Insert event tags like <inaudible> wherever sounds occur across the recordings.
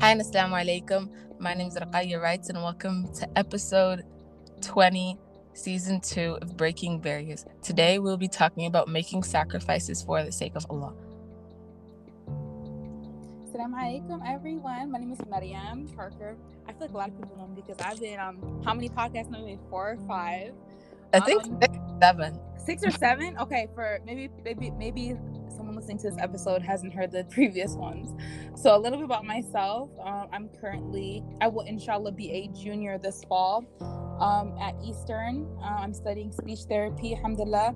Hi and assalamu alaikum. My name is Raqaya Wrights and welcome to episode 20, season 2 of Breaking Barriers. Today we'll be talking about making sacrifices for the sake of Allah. Assalamu alaikum, everyone. My name is Mariam Parker. I feel like a lot of people know me because I've been um how many podcasts now? Maybe four or five. I think Um, six, seven. Six or seven? Okay, for maybe maybe maybe listening to this episode hasn't heard the <laughs> previous ones. So a little bit about myself. Um, I'm currently I will inshallah be a junior this fall um, at Eastern. Uh, I'm studying speech therapy, alhamdulillah.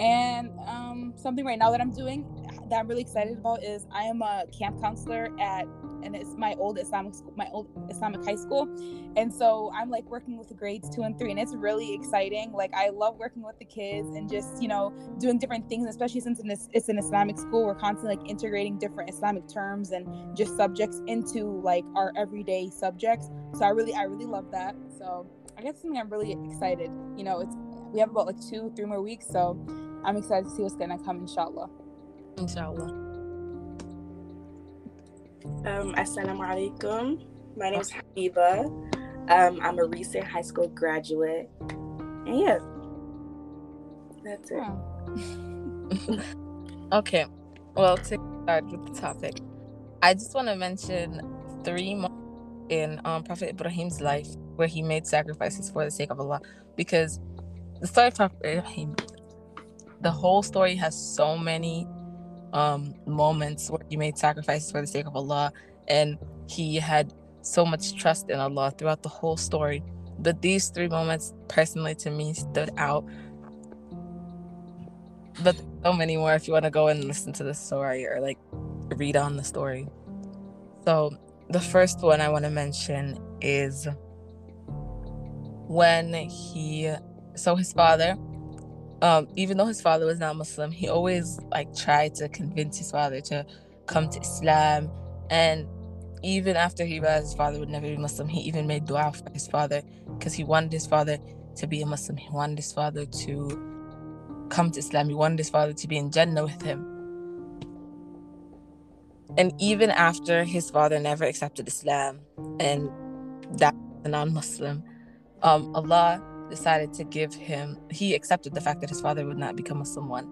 And um, something right now that I'm doing that I'm really excited about is I am a camp counselor at and it's my old Islamic school, my old Islamic high school. And so I'm like working with the grades two and three, and it's really exciting. Like I love working with the kids and just you know doing different things, especially since it's an Islamic school. We're constantly like integrating different Islamic terms and just subjects into like our everyday subjects. So I really, I really love that. So I guess something I'm really excited. You know, it's we have about like two, three more weeks, so I'm excited to see what's gonna come, inshallah. Inshallah. Um, Assalamu alaikum. My name is Habiba. Um, I'm a recent high school graduate. And yeah, that's it. <laughs> Okay, well, to start with the topic, I just want to mention three moments in um, Prophet Ibrahim's life where he made sacrifices for the sake of Allah. Because the story of Prophet Ibrahim, the whole story has so many um, moments where he made sacrifices for the sake of Allah, and he had so much trust in Allah throughout the whole story. But these three moments, personally to me, stood out but so many more if you want to go and listen to the story or like read on the story. So the first one I want to mention is when he so his father um even though his father was not Muslim, he always like tried to convince his father to come to Islam and even after he realized his father would never be Muslim, he even made dua for his father because he wanted his father to be a Muslim. He wanted his father to come to Islam. He wanted his father to be in Jannah with him. And even after his father never accepted Islam and that a non-Muslim, um, Allah decided to give him. He accepted the fact that his father would not become a someone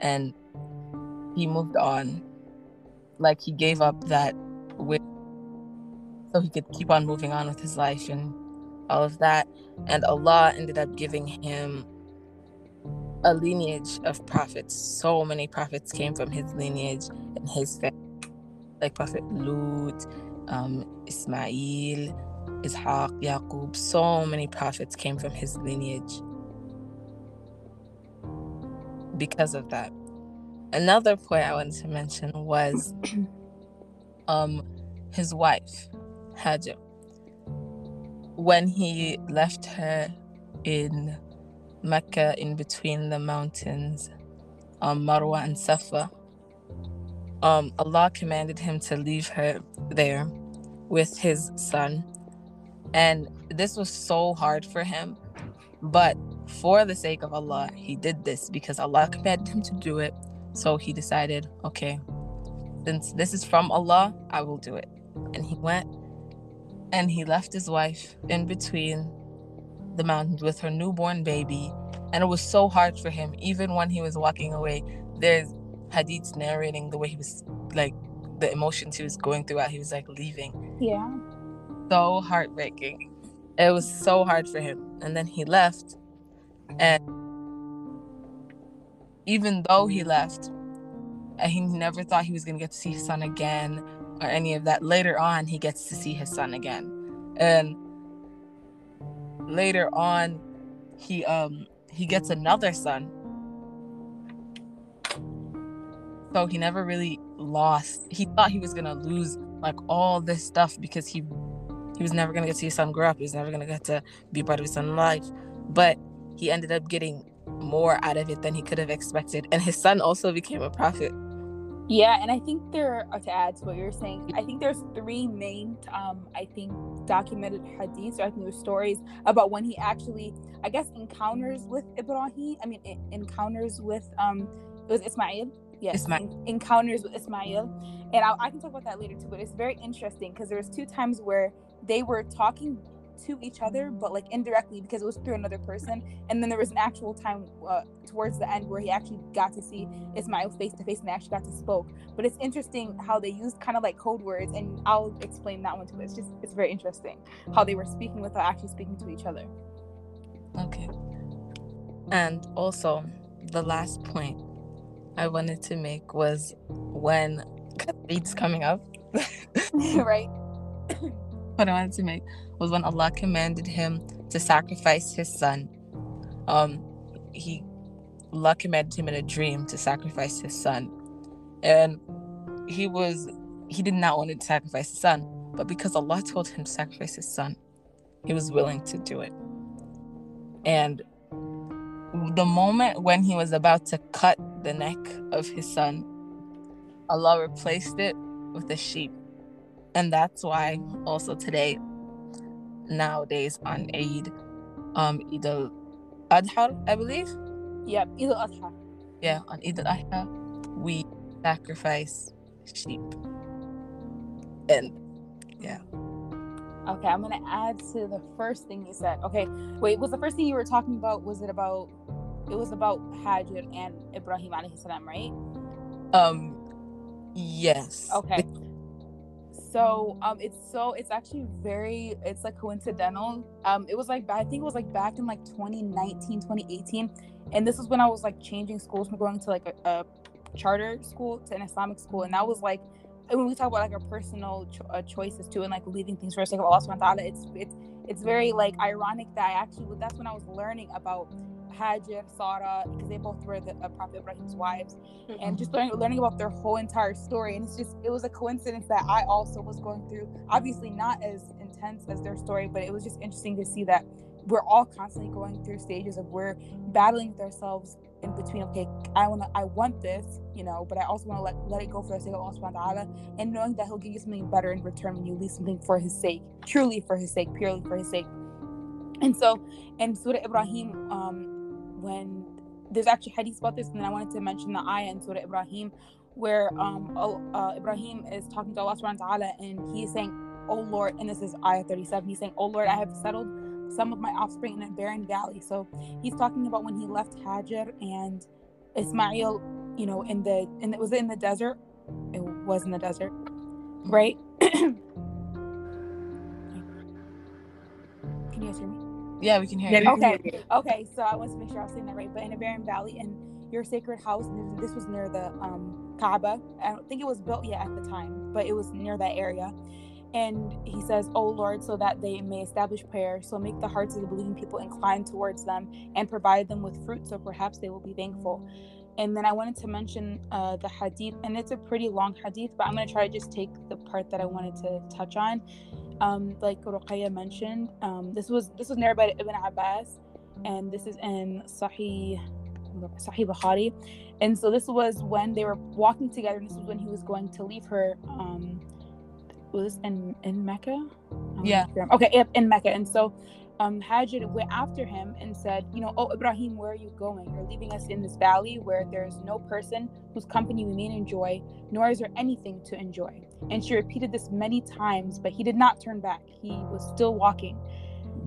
and he moved on. Like he gave up that wish, so he could keep on moving on with his life and all of that. And Allah ended up giving him a lineage of prophets. So many prophets came from his lineage and his family, like Prophet Lut, um, Ismail, Ishaq, Yaqub. So many prophets came from his lineage because of that. Another point I wanted to mention was <clears throat> um, his wife, Hajar. When he left her in Mecca in between the mountains, um, Marwa and Safa. Um, Allah commanded him to leave her there with his son. And this was so hard for him. But for the sake of Allah, he did this because Allah commanded him to do it. So he decided, okay, since this is from Allah, I will do it. And he went and he left his wife in between the mountains with her newborn baby and it was so hard for him even when he was walking away there's hadiths narrating the way he was like the emotions he was going through while he was like leaving Yeah. So heartbreaking. It was so hard for him. And then he left. And even though he left and he never thought he was going to get to see his son again or any of that later on he gets to see his son again. And later on he um he gets another son. So he never really lost. He thought he was gonna lose like all this stuff because he he was never gonna get to see his son grow up he was never gonna get to be part of his son's life but he ended up getting more out of it than he could have expected and his son also became a prophet Yeah, and I think there are, to add to what you're saying, I think there's three main um I think documented hadiths or I think there's stories about when he actually I guess encounters with Ibrahim. I mean encounters with um it was Ismail yes, Ismail. en- encounters with Ismail, and I, I can talk about that later too. But it's very interesting because there was two times where they were talking to each other, but like indirectly because it was through another person, and then there was an actual time uh, towards the end where he actually got to see Ismail face to face and they actually got to spoke. But it's interesting how they used kind of like code words, and I'll explain that one too. It's just it's very interesting how they were speaking without actually speaking to each other. Okay. And also, the last point I wanted to make was when <laughs> Eid's coming up. <laughs> right? What I wanted to make was when Allah commanded him to sacrifice his son. Um, he Allah commanded him in a dream to sacrifice his son, and he was he did not want to sacrifice his son, but because Allah told him to sacrifice his son, he was willing to do it. And the moment when he was about to cut the neck of his son, Allah replaced it with a sheep. And that's why also today, nowadays on Eid, um, Eid al Adha, I believe. Yeah, Eid al-Adha. Yeah, on Eid al Adha, we sacrifice sheep. And yeah. Okay, I'm gonna add to the first thing you said. Okay, wait, was the first thing you were talking about? Was it about? It was about Hajar and Ibrahim alayhi salam, right? um, yes. Okay. So um, it's so it's actually very it's like coincidental. Um, it was like I think it was like back in like 2019, 2018, and this is when I was like changing schools from going to like a, a charter school to an Islamic school, and that was like when we talk about like our personal cho- uh, choices too, and like leaving things for the sake of Allah subhanahu wa ta'ala, it's it's it's very like ironic that I actually that's when I was learning about Hajar, Sarah, because they both were the uh, Prophet Ibrahim's wives and just learning learning about their whole entire story and it's just it was a coincidence that i also was going through obviously not as intense as their story but it was just interesting to see that we're all constantly going through stages of we're battling with ourselves in between okay i want to i want this you know but i also want to let, let it go for the sake of allah subhanahu wa ta'ala and knowing that he'll give you something better in return when you leave something for his sake truly for his sake purely for his sake. And so in surah ibrahim um when there's actually hadith about this, and I wanted to mention the ayah in Surah Ibrahim, where um uh, Ibrahim is talking to Allah Subhanahu wa Taala, and he's saying, "Oh Lord," and this is ayah 37. He's saying, "Oh Lord, I have settled some of my offspring in a barren valley." So he's talking about when he left Hajar and Ismail, you know, in the and it was in the desert. It was in the desert, right? <coughs> Can you guys hear me? Yeah, we can hear Yeah, you. Okay. hear. Okay, so I want to make sure I was saying that right. But in a barren valley, and your sacred house, this was near the um, Kaaba. I don't think it was built yet at the time, but it was near that area. And he says, "Oh Lord, so that they may establish prayer, so make the hearts of the believing people incline towards them, and provide them with fruit, so perhaps they will be thankful." And then I wanted to mention uh, the hadith, and it's a pretty long hadith, but I'm going to try to just take the part that I wanted to touch on. Um, like Ruqayya mentioned, um, this was this was narrated by Ibn Abbas, and this is in Sahih Sahih Bukhari. And so this was when they were walking together, and this was when he was going to leave her. Um, was this in in Mecca? Yeah. sure. Okay, yep, in Mecca. And so um, went after him and said, you know, oh Ibrahim, where are you going? You're leaving us in this valley where there's no person whose company we may enjoy, nor is there anything to enjoy. And she repeated this many times, but he did not turn back. He was still walking.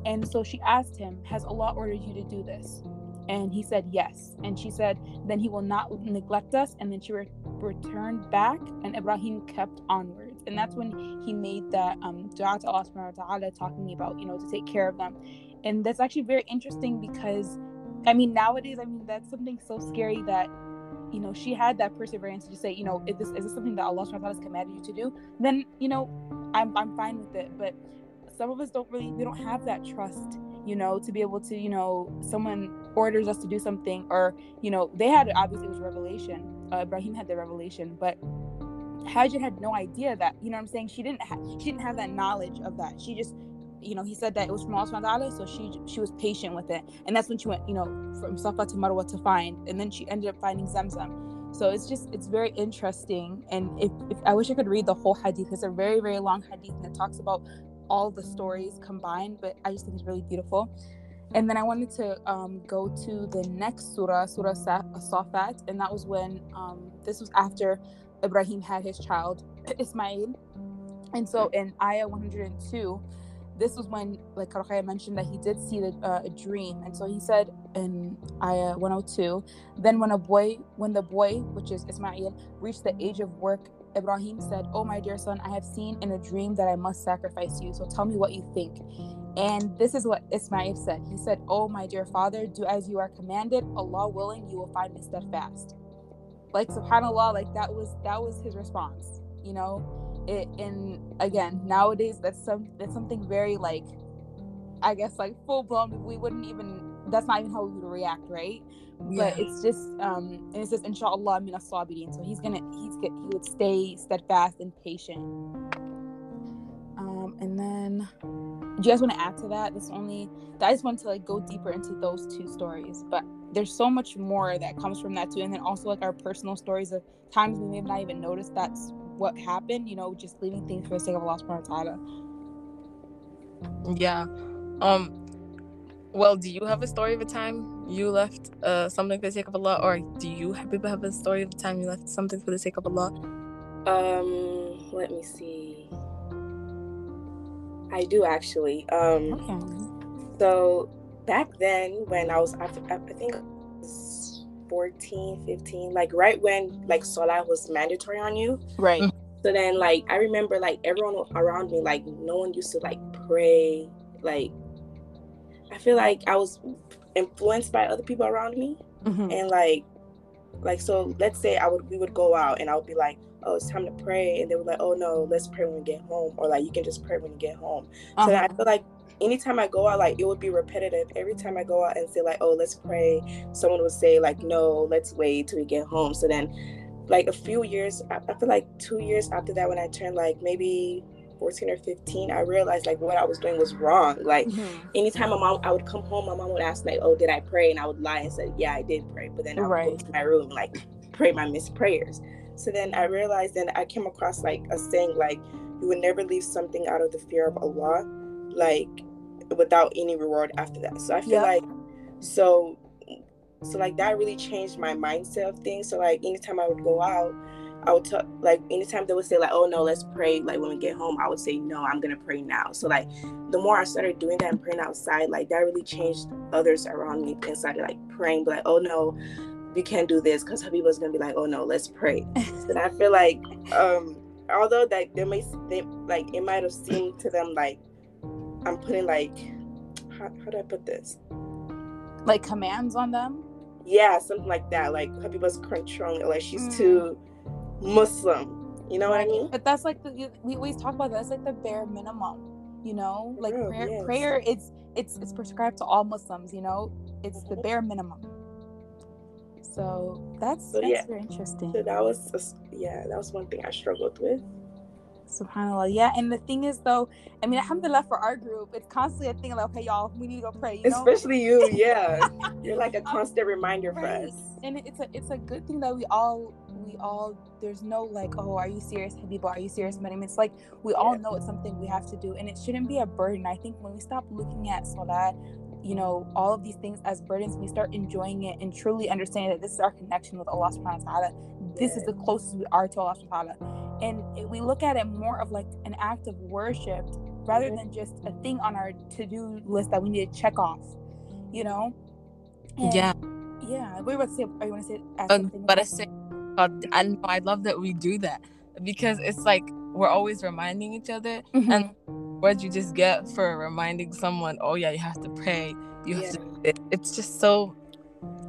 And so she asked him, Has Allah ordered you to do this? And he said, Yes. And she said, Then he will not neglect us. And then she re- returned back, and Ibrahim kept onwards. And that's when he made that um, dua to Allah subhanahu wa ta'ala, talking about, you know, to take care of them. And that's actually very interesting because, I mean, nowadays, I mean, that's something so scary that you know, she had that perseverance to just say, you know, is this is this something that Allah subhanahu wa ta'ala has commanded you to do? Then, you know, I'm I'm fine with it. But some of us don't really we don't have that trust, you know, to be able to, you know, someone orders us to do something or, you know, they had obviously it was revelation. Uh, Ibrahim had the revelation, but Hajar had no idea that, you know I'm saying? She didn't ha- she didn't have that knowledge of that. She just you know, he said that it was from Allah subhanahu wa ta'ala, so she she was patient with it. And that's when she went, you know, from Safa to Marwa to find. And then she ended up finding Zamzam. So it's just it's very interesting. And if, if I wish I could read the whole hadith, it's a very, very long hadith and it talks about all the stories combined, but I just think it's really beautiful. And then I wanted to um, go to the next surah, Surah Sa- Safat, and that was when um, this was after Ibrahim had his child <clears throat> Ismail. And so in Ayah 102, this was when, like Ruqayya mentioned, that he did see the, uh, a dream. And so he said in Ayah 102, then when a boy, when the boy, which is Ismail, reached the age of work, Ibrahim said, Oh, my dear son, I have seen in a dream that I must sacrifice you. So tell me what you think. And this is what Ismail said. He said, Oh, my dear father, do as you are commanded. Allah willing, you will find me steadfast. Like subhanAllah, like that was that was his response. You know, it and again, nowadays that's some that's something very like I guess like full blown. We wouldn't even that's not even how we would react, right? But Yeah. it's just um and it says inshallah min as-sabirin. So he's gonna he's get he would stay steadfast and patient. Um and then do you guys want to add to that? This only I just want to like go deeper into those two stories, but there's so much more that comes from that too, and then also like our personal stories of times we may have not even noticed that's what happened. You know, just leaving things for the sake of Allah Subhanahu wa Taala. Yeah. Um. Well, do you have a story of a time you left uh something for the sake of Allah, or do you have people have a story of a time you left something for the sake of Allah? Um, let me see. I do actually. Um, Okay. so back then when I was, I, I think I was 14, 15, like right when like Salah was mandatory on you. Right. So then like I remember like everyone around me, like no one used to like pray. Like I feel like I was influenced by other people around me. Mhm. and like like so let's say i would we would go out and i would be like oh it's time to pray and they were like oh no let's pray when we get home or like you can just pray when you get home so then i Uh-huh. feel like anytime i go out like it would be repetitive every time i go out and say like oh let's pray someone would say like no let's wait till we get home so then like a few years i, I feel like two years after that when i turned like maybe 14 or 15 i realized like what i was doing was wrong like Mhm. anytime my mom I would come home, my mom would ask like, "Oh, did I pray?" And I would lie and say, "Yeah, I did pray." But then I would go Right. to my room and like pray my missed prayers. So then I realized, then I came across like a saying like, "You would never leave something out of the fear of Allah, like without any reward after that." So I feel Yeah. like, so, so like that really changed my mindset of things. So like anytime I would go out. I would talk like anytime they would say like oh no let's pray like when we get home I would say no I'm gonna pray now so like the more I started doing that and praying outside, like that really changed others around me and started like praying, like, oh no, we can't do this because Habiba's gonna be like, oh no, let's pray. <laughs> and I feel like, um, although like they may they, like it might have seemed to them like I'm putting like how, how do I put this? Like commands on them. Yeah, something like that. Like Habiba's controlling, like she's Mm. too Muslim. You know what I mean? But that's like the we always talk about that. That's like the bare minimum. You know, like prayer. yes. Prayer. It's it's it's prescribed to all Muslims. You know, it's the Mhm. bare minimum. So that's So, that's yeah. very interesting. So that was a- yeah, that was one thing I struggled with. Subhanallah. Yeah, and the thing is though, I mean, alhamdulillah for our group, it's constantly a thing like, okay, y'all, we need to go pray. You know? Especially you, yeah. <laughs> You're like a um, constant reminder for us. And it's a it's a good thing that we all we all there's no like, oh, are you serious, Habiba? Are you serious, Maryam? It's like we all know it's something we have to do and it shouldn't be a burden. I think when we stop looking at salat, you know, all of these things as burdens, we start enjoying it and truly understanding that this is our connection with Allah subhanahu wa ta'ala. This is the closest we are to Allah subhanahu wa ta'ala. And it- we look at it more of like an act of worship rather Mhm. than just a thing on our to-do list that we need to check off, you know? And- Yeah. yeah, what are you about to say? Are you want to say? Uh, but I say, uh, I know I love that we do that because it's like we're always reminding each other, Mhm. and what you just get for reminding someone, oh yeah, you have to pray, you have to. It, it's just so,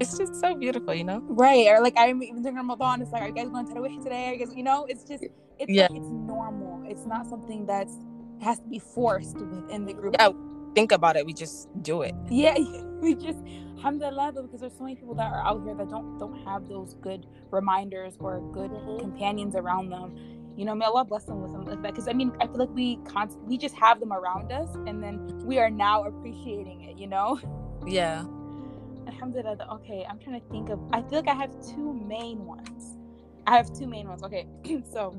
it's just so beautiful, you know. right, or like I'm even during Ramadan, it's like, are you guys going to Tarawih today? Are you guys, you know, it's just, it's Yeah. like, it's normal. It's not something that's has to be forced within the group. Yeah, think about it, we just do it. yeah, <laughs> we just, alhamdulillah, though, because there's so many people that are out here that don't don't have those good reminders or good Mhm. companions around them. You know, may Allah bless them with something like that. Because I mean, I feel like we const- we just have them around us, and then we are now appreciating it. You know. Yeah. Alhamdulillah. Okay, I'm trying to think of. I feel like I have two main ones. I have two main ones. Okay, <clears throat> so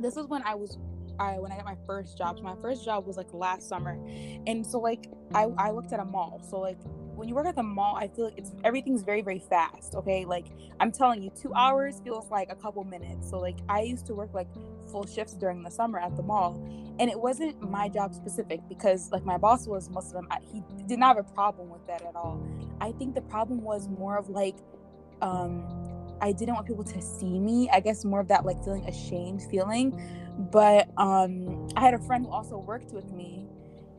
this was when I was, I when I got my first job. So my first job was like last summer, and so like I I worked at a mall, so like when you work at the mall, I feel like it's everything's very very fast. Okay, like I'm telling you, two hours feels like a couple minutes. So like I used to work like full shifts during the summer at the mall, and it wasn't my job specific because like my boss was Muslim. He did not have a problem with that at all. I think the problem was more of like, um, I didn't want people to see me. I guess more of that like feeling ashamed feeling. But um, I had a friend who also worked with me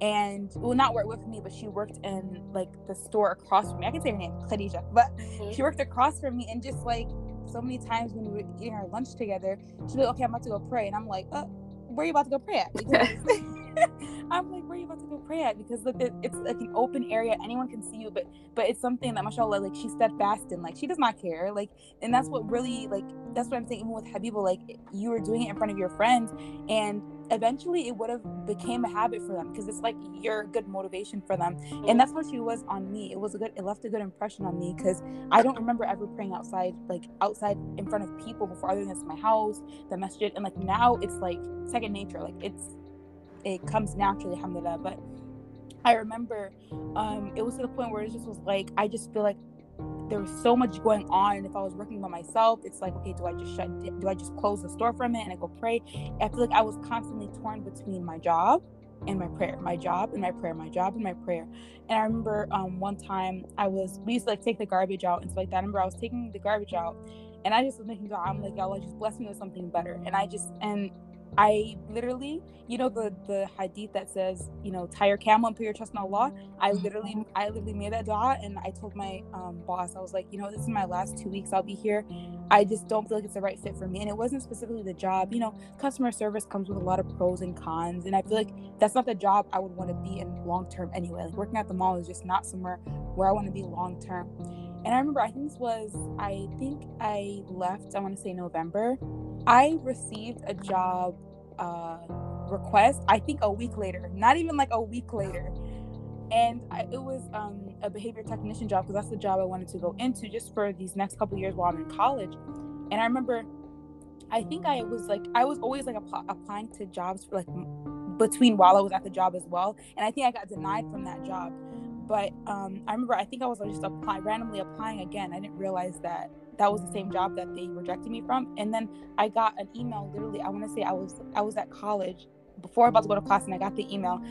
and will not work with me, but she worked in like the store across from me. I can say her name, Khadija, but mm-hmm. she worked across from me, and just like so many times when we were eating our lunch together, she'd be like, "Okay, I'm about to go pray," and I'm like, "Uh, where are <laughs> you about to go pray at?" Because I'm like, where are you about to go pray at? Because look, it's like an open area, anyone can see you, but but it's something that mashallah, like she's steadfast in, like she does not care, like, and that's what really like that's what I'm saying. Even with Habiba, like you were doing it in front of your friends, and eventually it would have became a habit for them because it's like you're good motivation for them. And that's what she was on me. It was a good it left a good impression on me because i don't remember ever praying outside like outside in front of people before other than this my house the masjid and like now it's like second nature like it's it comes naturally alhamdulillah but i remember um it was to the point where it just was like i just feel like there was so much going on. And if I was working by myself, it's like, okay, do I just shut, do I just close the store from it and I go pray? I feel like I was constantly torn between my job and my prayer, my job and my prayer, my job and my prayer. And I remember um, one time I was, we used to like take the garbage out and stuff like that. I remember I was taking the garbage out and I just was thinking, God, I'm like, Allah, just bless me with something better. And I just, and I literally, you know, the the hadith that says, you know, tie your camel and put your trust in Allah. I mm-hmm. literally, I literally made that dua, and I told my um, boss, I was like, you know, this is my last two weeks I'll be here. I just don't feel like it's the right fit for me, and it wasn't specifically the job. You know, customer service comes with a lot of pros and cons, and I feel like that's not the job I would want to be in long term anyway. Like working at the mall is just not somewhere where I want to be long term. And I remember, I think this was, I think I left, I want to say November. I received a job uh, request, I think a week later, not even like a week later. And I, it was um, a behavior technician job because that's the job I wanted to go into just for these next couple years while I'm in college. And I remember, I think I was like, I was always like app- applying to jobs for like between while I was at the job as well. And I think I got denied from that job. But um, I remember, I think I was just applying, randomly applying again. I didn't realize that that was the same job that they rejected me from. And then I got an email. Literally, I want to say I was I was at college before I was about to go to class, and I got the email.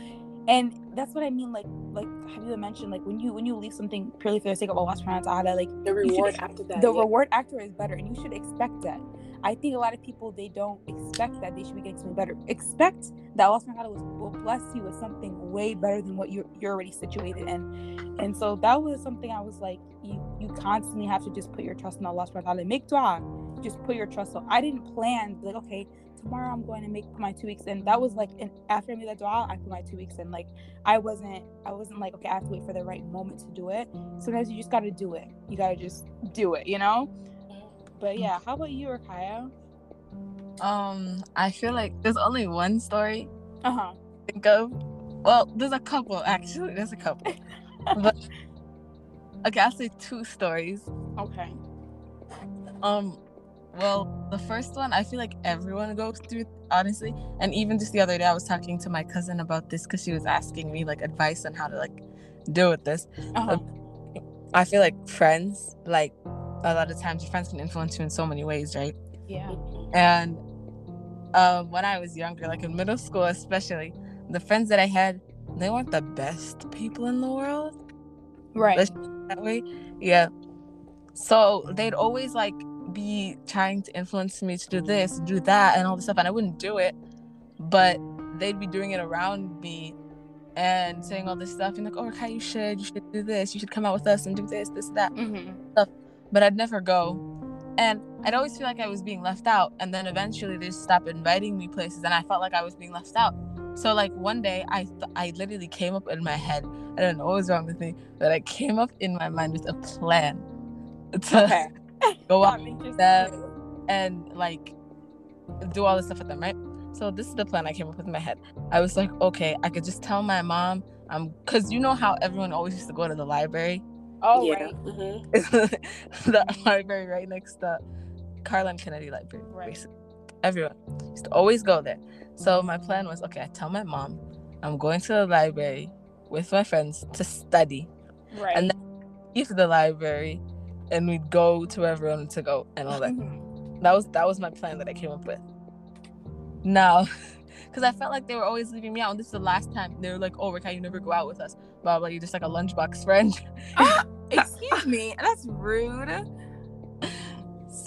And that's what I mean. Like like have you mentioned like when you when you leave something purely for the sake of Allah subhanahu wa ta'ala, like the reward after that. The yeah. reward after is better, and you should expect that. I think a lot of people they don't expect that they should be getting something better. Expect that Allah subhanahu wa ta'ala will bless you with something way better than what you're you're already situated in. And so that was something I was like, you you constantly have to just put your trust in Allah subhanahu wa ta'ala. Make dua. Just put your trust. So I didn't plan like, okay, tomorrow I'm going to make my two weeks in. That was like and after I made that dua, I put my two weeks in. Like I wasn't I wasn't like, okay, I have to wait for the right moment to do it. Sometimes you just gotta do it. You gotta just do it, you know? But yeah, how about you, Rakaya? Um, I feel like there's only one story. Uh huh. Think of. Well, there's a couple actually. There's a couple. <laughs> but okay, I'll say two stories. Okay. Um, well, the first one I feel like everyone goes through, honestly. And even just the other day, I was talking to my cousin about this because she was asking me like advice on how to like deal with this. Uh-huh. I feel like friends, like a lot of times your friends can influence you in so many ways, right? Yeah. And um, when I was younger, like in middle school especially, the friends that I had, they weren't the best people in the world. Right. That way. Yeah. So they'd always like be trying to influence me to do this, do that, and all this stuff, and I wouldn't do it. But they'd be doing it around me and saying all this stuff and like, oh, okay, you should, you should do this, you should come out with us and do this, this, that, mm-hmm. stuff but I'd never go. And I'd always feel like I was being left out. And then eventually they stopped inviting me places and I felt like I was being left out. So like one day I th- I literally came up in my head. I don't know what was wrong with me, but I came up in my mind with a plan to okay. <laughs> go out with them and like do all this stuff with them, right? So this is the plan I came up with in my head. I was like, okay, I could just tell my mom, um, cause you know how everyone always used to go to the library Oh, yeah. right. Mm-hmm. <laughs> the library right next to Carlin Kennedy Library. Right. Basically. Everyone used to always go there. So my plan was okay, I tell my mom I'm going to the library with my friends to study. Right. And leave the library and we'd go to wherever we wanted to go and all that. <laughs> That was that was my plan that I came up with. Now, <laughs> because I felt like they were always leaving me out, and this is the last time they were like, "Oh, Rick, you never go out with us." Blah blah. You're just like a lunchbox friend. Ah, <laughs> excuse me. That's rude.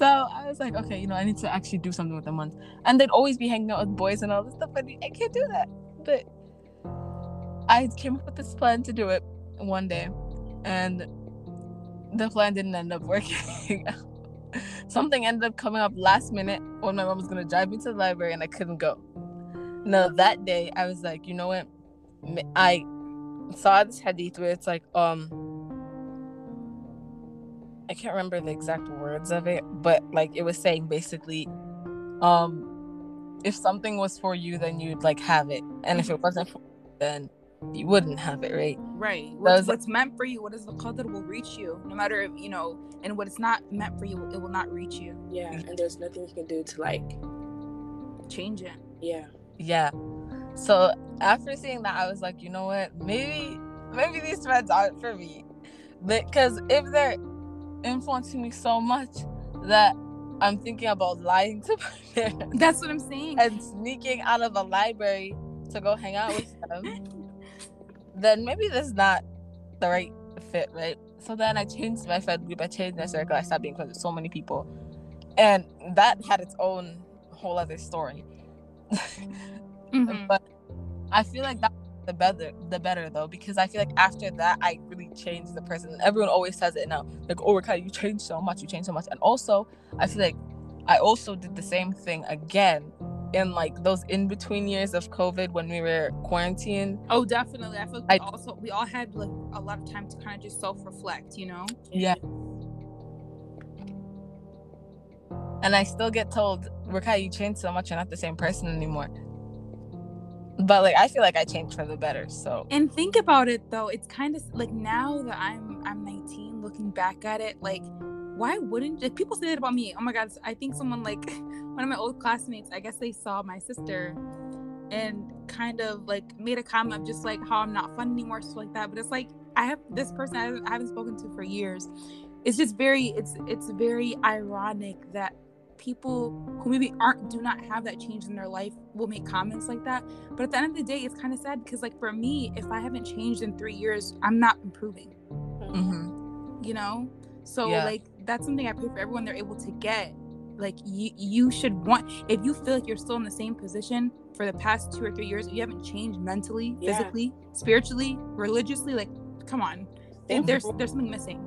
So I was like, okay, you know, I need to actually do something with them once. And they'd always be hanging out with boys and all this stuff, but I can't do that. But I came up with this plan to do it one day, and the plan didn't end up <laughs> working. Something ended up coming up last minute when my mom was gonna drive me to the library and I couldn't go. No, that day I was like, you know what? I saw this hadith where it's like, um, I can't remember the exact words of it, but like it was saying basically, um, if something was for you, then you'd like have it, and if it wasn't for you, then you wouldn't have it, right? Right. was- What's, what's meant for you, what is the qadr will reach you, no matter if you know, and what is not meant for you, it will not reach you. Yeah, and there's nothing you can do to like, Change it. yeah. Yeah. So after seeing that, I was like, you know what? Maybe, maybe these friends aren't for me, because if they're influencing me so much that I'm thinking about lying to <laughs> my parents That's what I'm saying. and sneaking out of a library to go hang out with them, <laughs> then maybe this is not the right fit, right? So then I changed my friend group, I changed my circle, I stopped being friends with so many people. And that had its own whole other story. <laughs> Mhm. But I feel like that the better the better though, because I feel like after that I really changed the person. Everyone always says it now. Like, oh Rikai, you changed so much, you changed so much. And also I feel like I also did the same thing again in like those in between years of COVID when we were quarantined. Oh, definitely. I feel like we also we all had like a lot of time to kind of just self reflect, you know. Yeah. And I still get told, Rikai, you changed so much, you're not the same person anymore. But like I feel like I changed for the better. So And think about it though, it's kind of like now that I'm I'm 19, looking back at it, like why wouldn't like people say that about me? Oh my god, I think someone like <laughs> one of my old classmates, I guess they saw my sister and kind of like made a comment of just like how I'm not fun anymore, stuff like that. But it's like I have this person I haven't, I haven't spoken to for years. It's just very it's it's very ironic that people who maybe aren't do not have that change in their life will make comments like that but at the end of the day it's kind of sad because like for me if i haven't changed in three years i'm not improving mhm. you know so Yeah. like that's something i pray for everyone they're able to get like you you should want if you feel like you're still in the same position for the past two or three years you haven't changed mentally Yeah. physically spiritually religiously like come on there's there's something missing.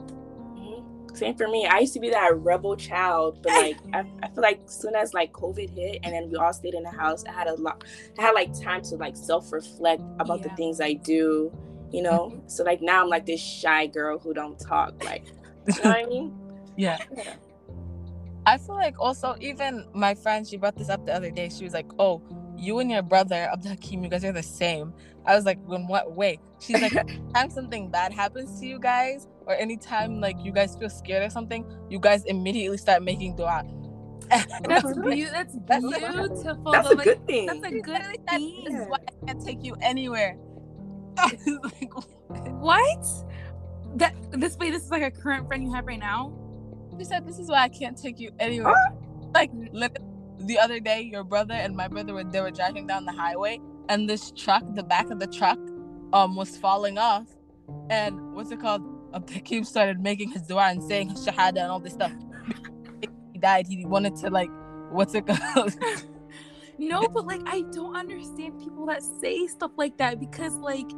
Same for me. I used to be that rebel child, but like <laughs> I, I feel like soon as like COVID hit and then we all stayed in the house, I had a lot. I had like time to like self reflect about the things I do, you know. Mm-hmm. So like now I'm like this shy girl who don't talk. Like, you know what I mean? <laughs> yeah. Yeah. I feel like also even my friend, she brought this up the other day. She was like, "Oh, you and your brother Abdul Hakim, you guys are the same." I was like, "In what way?" She's like, <laughs> "Anytime something bad happens to you guys, or anytime like you guys feel scared or something, you guys immediately start making dua." <laughs> that's Really? beau- that's That's- beautiful That's though, a like, good thing. that's a good literally thing This is why I can't take you anywhere. <laughs> Like, What? That this way, this is like a current friend you have right now. she said, "This is why I can't take you anywhere." Like the other day, your brother and my brother were they were driving down the highway, and this truck, the back of the truck, um, was falling off, and what's it called? Hakim started making his dua and saying his shahada and all this stuff. He died. He wanted to like, what's it called? <laughs> No, but like I don't understand people that say stuff like that because like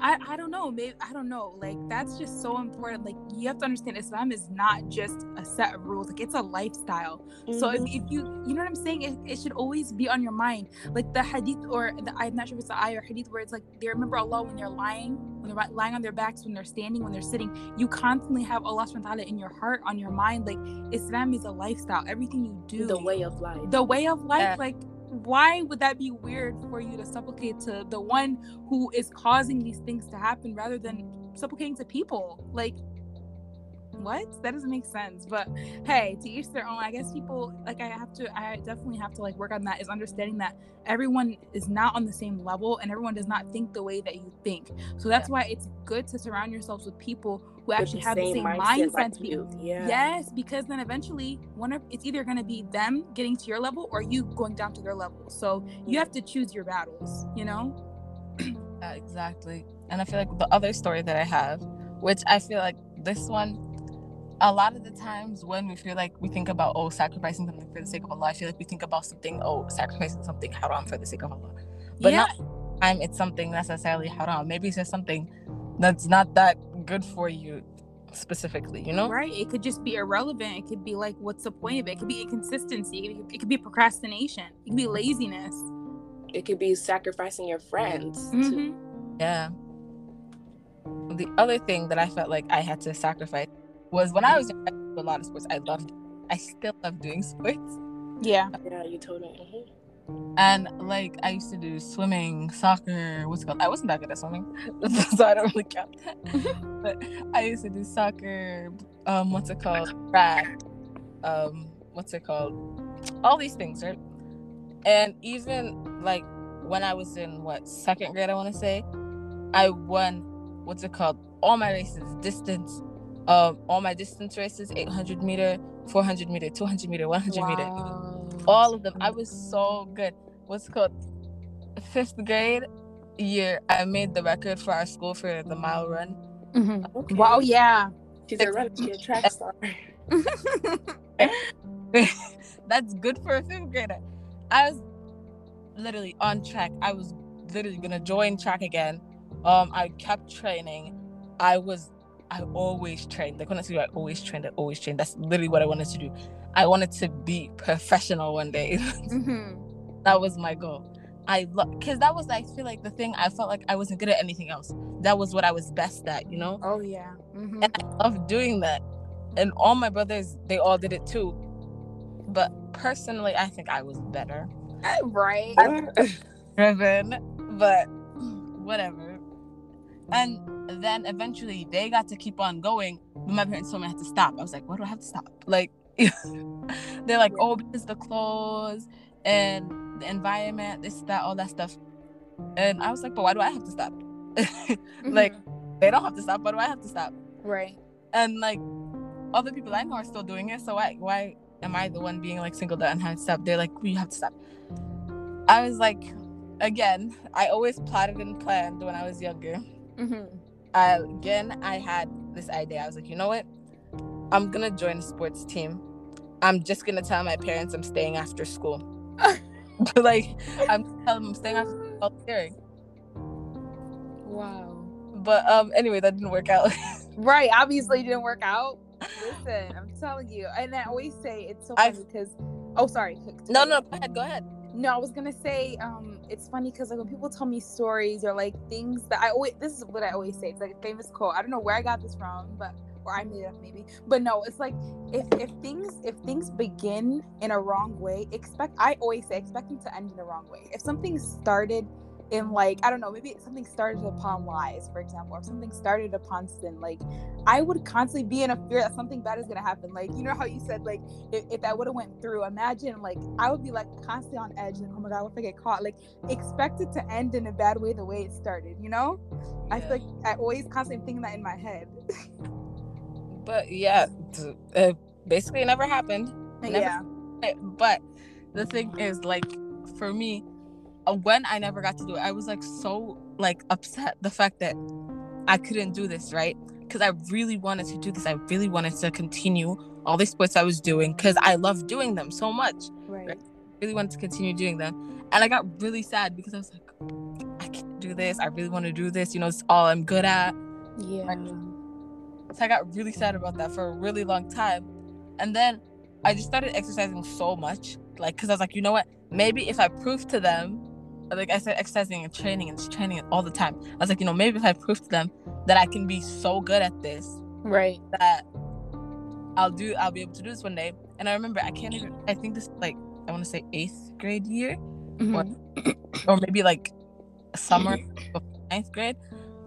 I I don't know, maybe I don't know. Like that's just so important. Like you have to understand Islam is not just a set of rules. Like it's a lifestyle. So if, if mm-hmm. you you know what I'm saying, it, it should always be on your mind. Like the hadith or the I'm not sure if it's the ayah or hadith where it's like they remember Allah when they're lying, when they're lying on their backs, when they're standing, when they're sitting. You constantly have Allah subhanahu wa ta'ala in your heart, on your mind. Like Islam is a lifestyle. Everything you do the way of life. the way of life Yeah. like why would that be weird for you to supplicate to the one who is causing these things to happen rather than supplicating to people? Like what? That doesn't make sense. But hey, to each their own. I guess people like I have to. I definitely have to like work on that. Is understanding that everyone is not on the same level and everyone does not think the way that you think. So that's yeah. why it's good to surround yourselves with people who actually the have the same mindset, mindset like you. Yeah. Yes, because then eventually one of it's either going to be them getting to your level or you going down to their level. So you mm. have to choose your battles. You know. Exactly. And I feel like the other story that I have, which I feel like this one a lot of the times when we feel like we think about oh sacrificing something for the sake of Allah, I feel like we think about something oh sacrificing something haram for the sake of Allah, but yeah. not time it's something necessarily haram. Maybe it's just something that's not that good for you specifically, you know? Right. It could just be irrelevant. It could be like, what's the point of it? It could be inconsistency. It could be procrastination. It could be laziness. It could be sacrificing your friends. Mm-hmm. Yeah. The other thing that I felt like I had to sacrifice was when I was in a lot of sports. I loved, I still love doing sports. Yeah. Yeah, you told me. Mm-hmm. And like I used to do swimming, soccer. What's it called? I wasn't that good at swimming, <laughs> so I don't really count that. <laughs> But I used to do soccer. Um, what's it called? Track. Um, what's it called? All these things, right? And even like when I was in what second grade, I want to say, I won. What's it called? All my races, distance, um, all my distance races 800 meter 400 meter 200 meter 100 wow. meter. All of them. I was so good. What's called? Fifth grade year i made the record for our school for the mile run. Mm-hmm. okay. wow yeah. She's a runner. She's a track <laughs> star. <laughs> That's good for a fifth grader. I was literally on track. I was literally gonna join track again. Um i kept training. I was I always trained. Like when I say I always trained, I always trained. That's literally what I wanted to do. I wanted to be professional one day. <laughs> mm-hmm. That was my goal. I love because that was I feel like the thing I felt like I wasn't good at anything else. That was what I was best at, you know. Oh yeah. Mm-hmm. And I love doing that. And all my brothers, they all did it too. But personally, I think I was better. Right. <laughs> Driven, but <clears throat> whatever. And then eventually they got to keep on going, but my parents told me I had to stop. I was like, why do I have to stop? Like, <laughs> they're like, oh, because the clothes and the environment, this, that, all that stuff. And I was like, but why do I have to stop? <laughs> mm-hmm. Like, they don't have to stop. Why do I have to stop? Right. And like, other people I know are still doing it. So why, why am I the one being like singled out and having to stop? They're like, well, you have to stop. I was like, again, I always plotted and planned when I was younger. Mm-hmm. I, again, I had this idea. I was like, you know what? I'm gonna join a sports team. I'm just gonna tell my parents I'm staying after school. <laughs> like, I'm telling them I'm staying after volunteering. Wow. But um, anyway, that didn't work out. <laughs> right. Obviously, didn't work out. Listen, I'm telling you, and I always say it's so funny because. Oh, sorry. No, no, go ahead. Go ahead. No, I was gonna say, um, it's funny because like when people tell me stories or like things that I always this is what I always say. It's like a famous quote. I don't know where I got this from, but or I made it up maybe. But no, it's like if if things if things begin in a wrong way, expect I always say expect them to end in a wrong way. If something started in like i don't know maybe something started upon lies for example or something started upon sin like i would constantly be in a fear that something bad is going to happen like you know how you said like if, if that would have went through imagine like i would be like constantly on edge like oh my god what if i get caught like expect it to end in a bad way the way it started you know? Yeah. i feel like i always constantly thinking that in my head. But yeah uh, basically it never happened never yeah. but the thing is like for me Uh, when I never got to do it, I was like so like upset the fact that I couldn't do this, right? Because I really wanted to do this. I really wanted to continue all the sports I was doing because I love doing them so much. Right. right. Really wanted to continue doing them. And I got really sad because I was like, I can't do this. I really want to do this. You know, it's all I'm good at. Yeah. So I got really sad about that for a really long time. And then I just started exercising so much. Like, because I was like, you know what? Maybe if I prove to them like I said, exercising and training and training all the time. I was like, you know, maybe if I prove to them that I can be so good at this, right, that I'll do, I'll be able to do this one day. And I remember, I can't even. I think this like I want to say eighth grade year, mm-hmm. or, or maybe like summer <laughs> of ninth grade.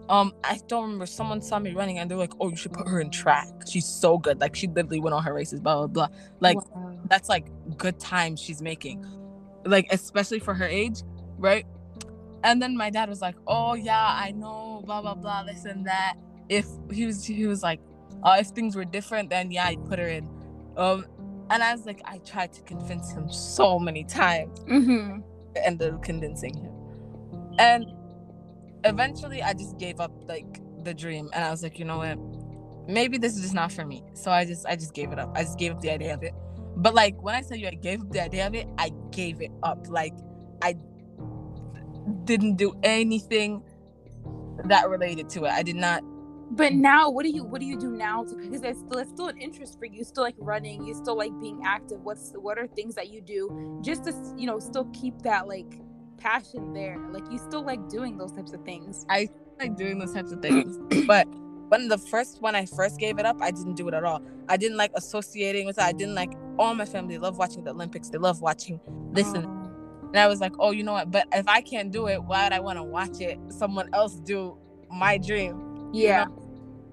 um, I don't remember. Someone saw me running and they're like, "Oh, you should put her in track. She's so good. Like she literally went on her races. Blah blah blah. Like Wow. that's like good time she's making, like especially for her age, right?" And then my dad was like, "Oh yeah, I know. Blah blah blah. This and that. If he was he was like, uh, if things were different, then yeah, I'd put her in." Um, and I was like, I tried to convince him so many times Mm-hmm. ended up convincing him. And eventually I just gave up like the dream and I was like, you know what? Maybe this is just not for me. So I just I just gave it up. I just gave up the idea of it. But like when I tell you I gave up the idea of it, I gave it up. Like I didn't do anything that related to it. I did not But now, what do you what do you do now? Because it's still it's still an interest for you. You still like running. You still like being active. What's what are things that you do just to you know still keep that like passion there? Like you still like doing those types of things. I like doing those types of things. but when the first when I first gave it up, I didn't do it at all. I didn't like associating with it. I didn't like all my family love watching the Olympics. They love watching this and and I was like, oh, you know what? But if I can't do it, why would I want to watch it? Someone else do my dream. yeah.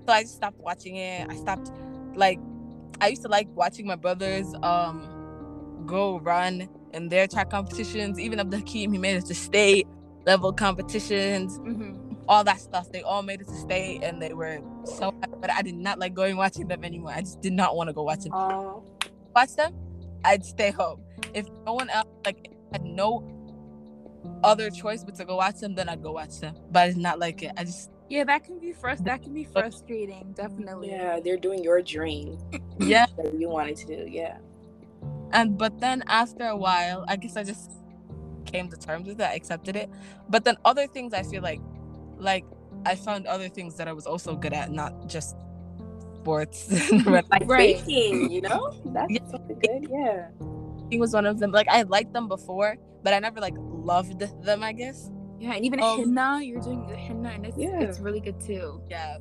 So I just stopped watching it. I stopped like I used to like watching my brothers um go run in their track competitions. Even Abdul Hakim, he made it to state level competitions, Mm-hmm. all that stuff. They all made it to state and they were so happy. but I did not like going watching them anymore. I just did not want to go watch them. Oh, Watch them, I'd stay home. If no one else like had no other choice but to go watch them, then I'd go watch them. But I did not like it. I just Yeah, that can be frust. That can be frustrating. Definitely. yeah, they're doing your dream <laughs> yeah. that you wanted to do. Yeah. And but then after a while, I guess I just came to terms with it. I accepted it. But then other things I feel like like I found other things that I was also good at, not just sports. <laughs> Like Right. baking, you know? <laughs> That's Yeah. something good. Yeah. Was one of them. Like I liked them before, but I never like loved them, I guess. Yeah, and even Um, henna, you're doing the henna, and it's Yeah. it's really good too. Yeah.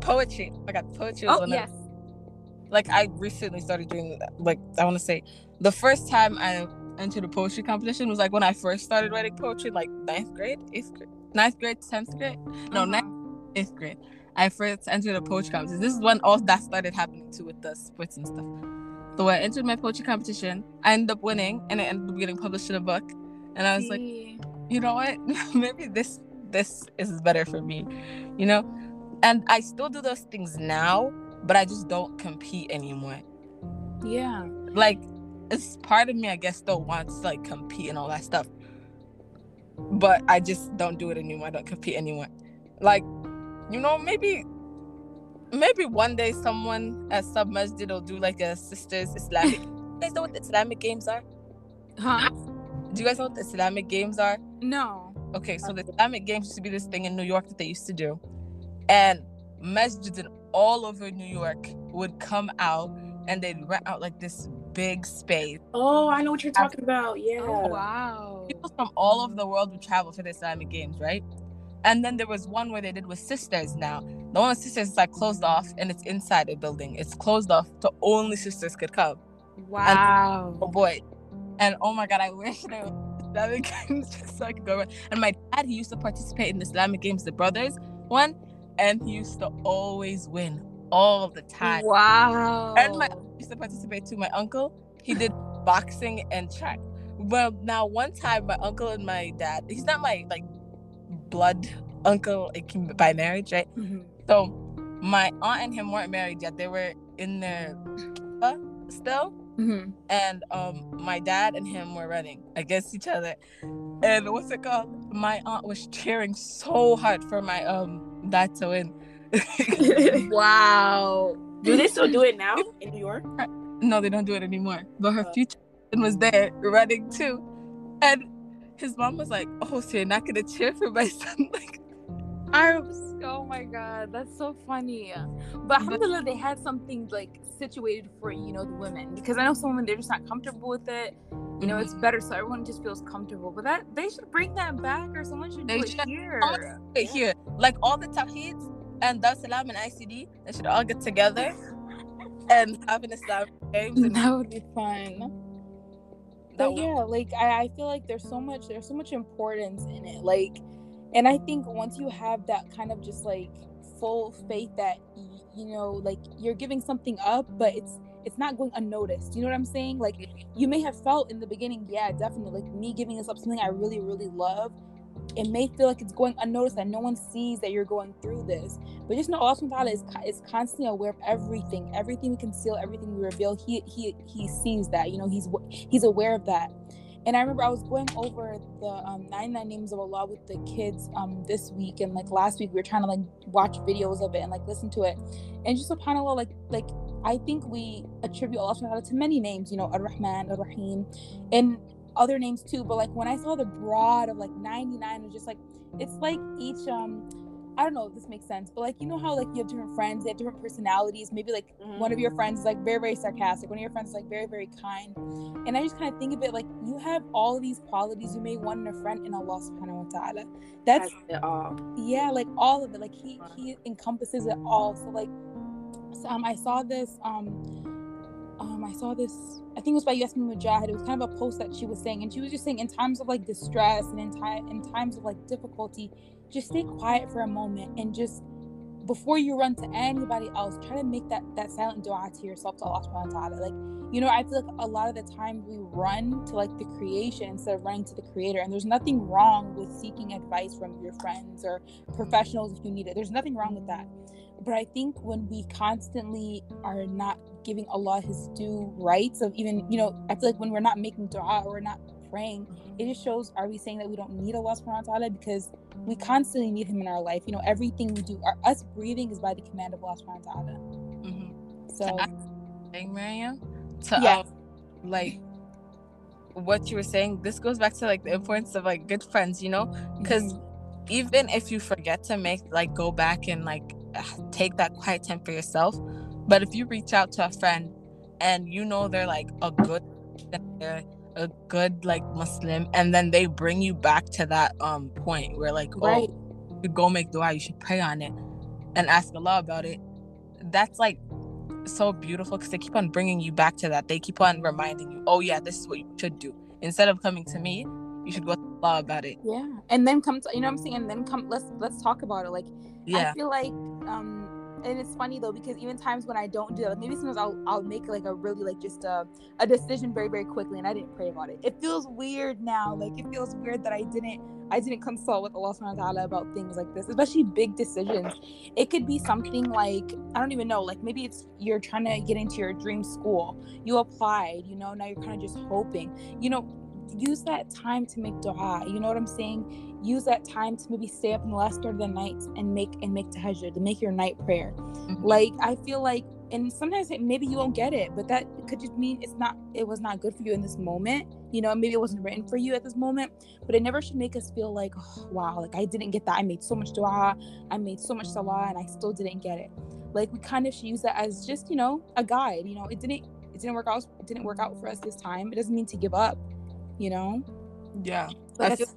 Poetry. I got poetry was Oh one yes. of like I recently started doing. Like I want to say the first time I entered a poetry competition was like when I first started writing poetry, like ninth grade, eighth grade, ninth grade, tenth grade, no, Uh-huh. ninth, eighth grade. I first entered a poetry competition. This is when all that started happening too with the sports and stuff. So I entered my poetry competition. I ended up winning, and I ended up getting published in a book. And I was like, you know what? <laughs> Maybe this this is better for me, you know. And I still do those things now, but I just don't compete anymore. yeah. Like, it's part of me, I guess, still wants to like compete and all that stuff. But I just don't do it anymore. I don't compete anymore. Like, you know, maybe maybe one day someone at Sub Masjid will do like a sisters Islamic. <laughs> you guys know what the Islamic games are? Huh? Do you guys know what the Islamic games are? No. Okay, so the Islamic games used to be this thing in New York that they used to do. And masjids in all over New York would come out and they'd rent out like this big space. Oh, I know what you're talking about. Oh, yeah. Oh wow. People from all over the world would travel for the Islamic games, right? And then there was one where they did with sisters now. The one with sisters is like closed off and it's inside a building. It's closed off to only sisters could come. Wow. Oh boy. And oh my god, I <laughs> wish there was Islamic games <laughs> just so I could go around. And my dad, he used to participate in the Islamic games, the brothers one, and he used to always win all the time. Wow. And my uncle used to participate too. My uncle, he did boxing and track. Well, now one time my uncle and my dad, he's not my like blood uncle like by marriage, right? Mhm. So my aunt and him weren't married yet. They were in their <coughs> uh, still Mhm. and um my dad and him were running against each other and what's it called my aunt was cheering so hard for my um dad to win <laughs> <laughs> Wow. do they still do it now <laughs> in New York? no they don't do it anymore but her Oh. future was there running too and his mom was like oh so you're not gonna cheer for my <laughs> son like I'm s- oh my god, that's so funny. But alhamdulillah, they had something like situated for you know the women because I know some women they're just not comfortable with it. You know, it's mm-hmm. better so everyone just feels comfortable. But that they should bring that back, or someone should They do it should. here. Right here like all the tawheeds and Dar Salam and ICD they should all get together <laughs> and have an Islamic games and That would be fun. That But yeah, like I, I feel like there's so much there's so much importance in it. Like and i think once you have that kind of just like full faith that you know like you're giving something up but it's it's not going unnoticed you know what i'm saying like you may have felt in the beginning yeah definitely like me giving this up something i really really love it may feel like it's going unnoticed that no one sees that you're going through this but just know allah subhanahu is, is constantly aware of everything everything we conceal everything we reveal he he he sees that you know he's he's aware of that and I remember I was going over the um, 99 names of Allah with the kids um, this week and like last week we were trying to like watch videos of it and like listen to it. And just subhanAllah, like like I think we attribute Allah subhanahu to many names, you know, Ar-Rahman, Ar-Rahim, and other names too. But like when I saw the broad of like 99, it was just like it's like each um I don't know if this makes sense, but like you know how like you have different friends, they have different personalities. Maybe like mm-hmm. one of your friends is like very very sarcastic, one of your friends is like very very kind, and I just kind of think of it like you have all of these qualities you may want in a friend in Allah Subhanahu wa Taala. That's it all. Yeah, like all of it. Like he he encompasses it all. So like, so, um, I saw this um. Um, I saw this. I think it was by Yasmin Mogahed. It was kind of a post that she was saying, and she was just saying, in times of like distress and in in times of like difficulty, just stay quiet for a moment and just before you run to anybody else, try to make that that silent dua to yourself to Allah subhanahu wa ta'ala. Like, you know, I feel like a lot of the time we run to like the creation instead of running to the creator. And there's nothing wrong with seeking advice from your friends or professionals if you need it. There's nothing wrong with that. But I think when we constantly are not giving Allah his due rights of even, you know, I feel like when we're not making dua or we're not praying, it just shows are we saying that we don't need Allah subhanahu wa ta'ala because we constantly need him in our life. You know, everything we do, our, us breathing is by the command of Allah subhanahu wa ta'ala. Mm-hmm. So saying Miriam to yeah. Um, like what you were saying, this goes back to like the importance of like good friends, you know? Because mm-hmm. even if you forget to make like go back and like take that quiet time for yourself, but if you reach out to a friend and you know they're like a good they're a good like Muslim, and then they bring you back to that um point where like oh, right. oh, you go make dua, you should pray on it, and ask Allah about it. That's like so beautiful because they keep on bringing you back to that. They keep on reminding you, oh yeah, this is what you should do. Instead of coming to me, you should go to Allah about it. Yeah, and then come to you know what I'm saying, and then come let's let's talk about it. Like yeah. I feel like um and it's funny though because even times when I don't do it, like maybe sometimes I'll I'll make like a really like just a, a decision very very quickly and I didn't pray about it. It feels weird now. Like it feels weird that I didn't I didn't consult with Allah subhanahu wa ta'ala about things like this, especially big decisions. It could be something like I don't even know, like maybe it's you're trying to get into your dream school. You applied, you know, now you're kind of just hoping. You know, use that time to make dua. You know what I'm saying? use that time to maybe stay up in the last third of the night and make and make tahajjud to make your night prayer mm-hmm. like i feel like and sometimes it, maybe you won't get it but that could just mean it's not it was not good for you in this moment you know maybe it wasn't written for you at this moment but it never should make us feel like oh, wow like i didn't get that i made so much dua i made so much salah and i still didn't get it like we kind of should use that as just you know a guide you know it didn't it didn't work out it didn't work out for us this time it doesn't mean to give up you know yeah <clears throat> I feel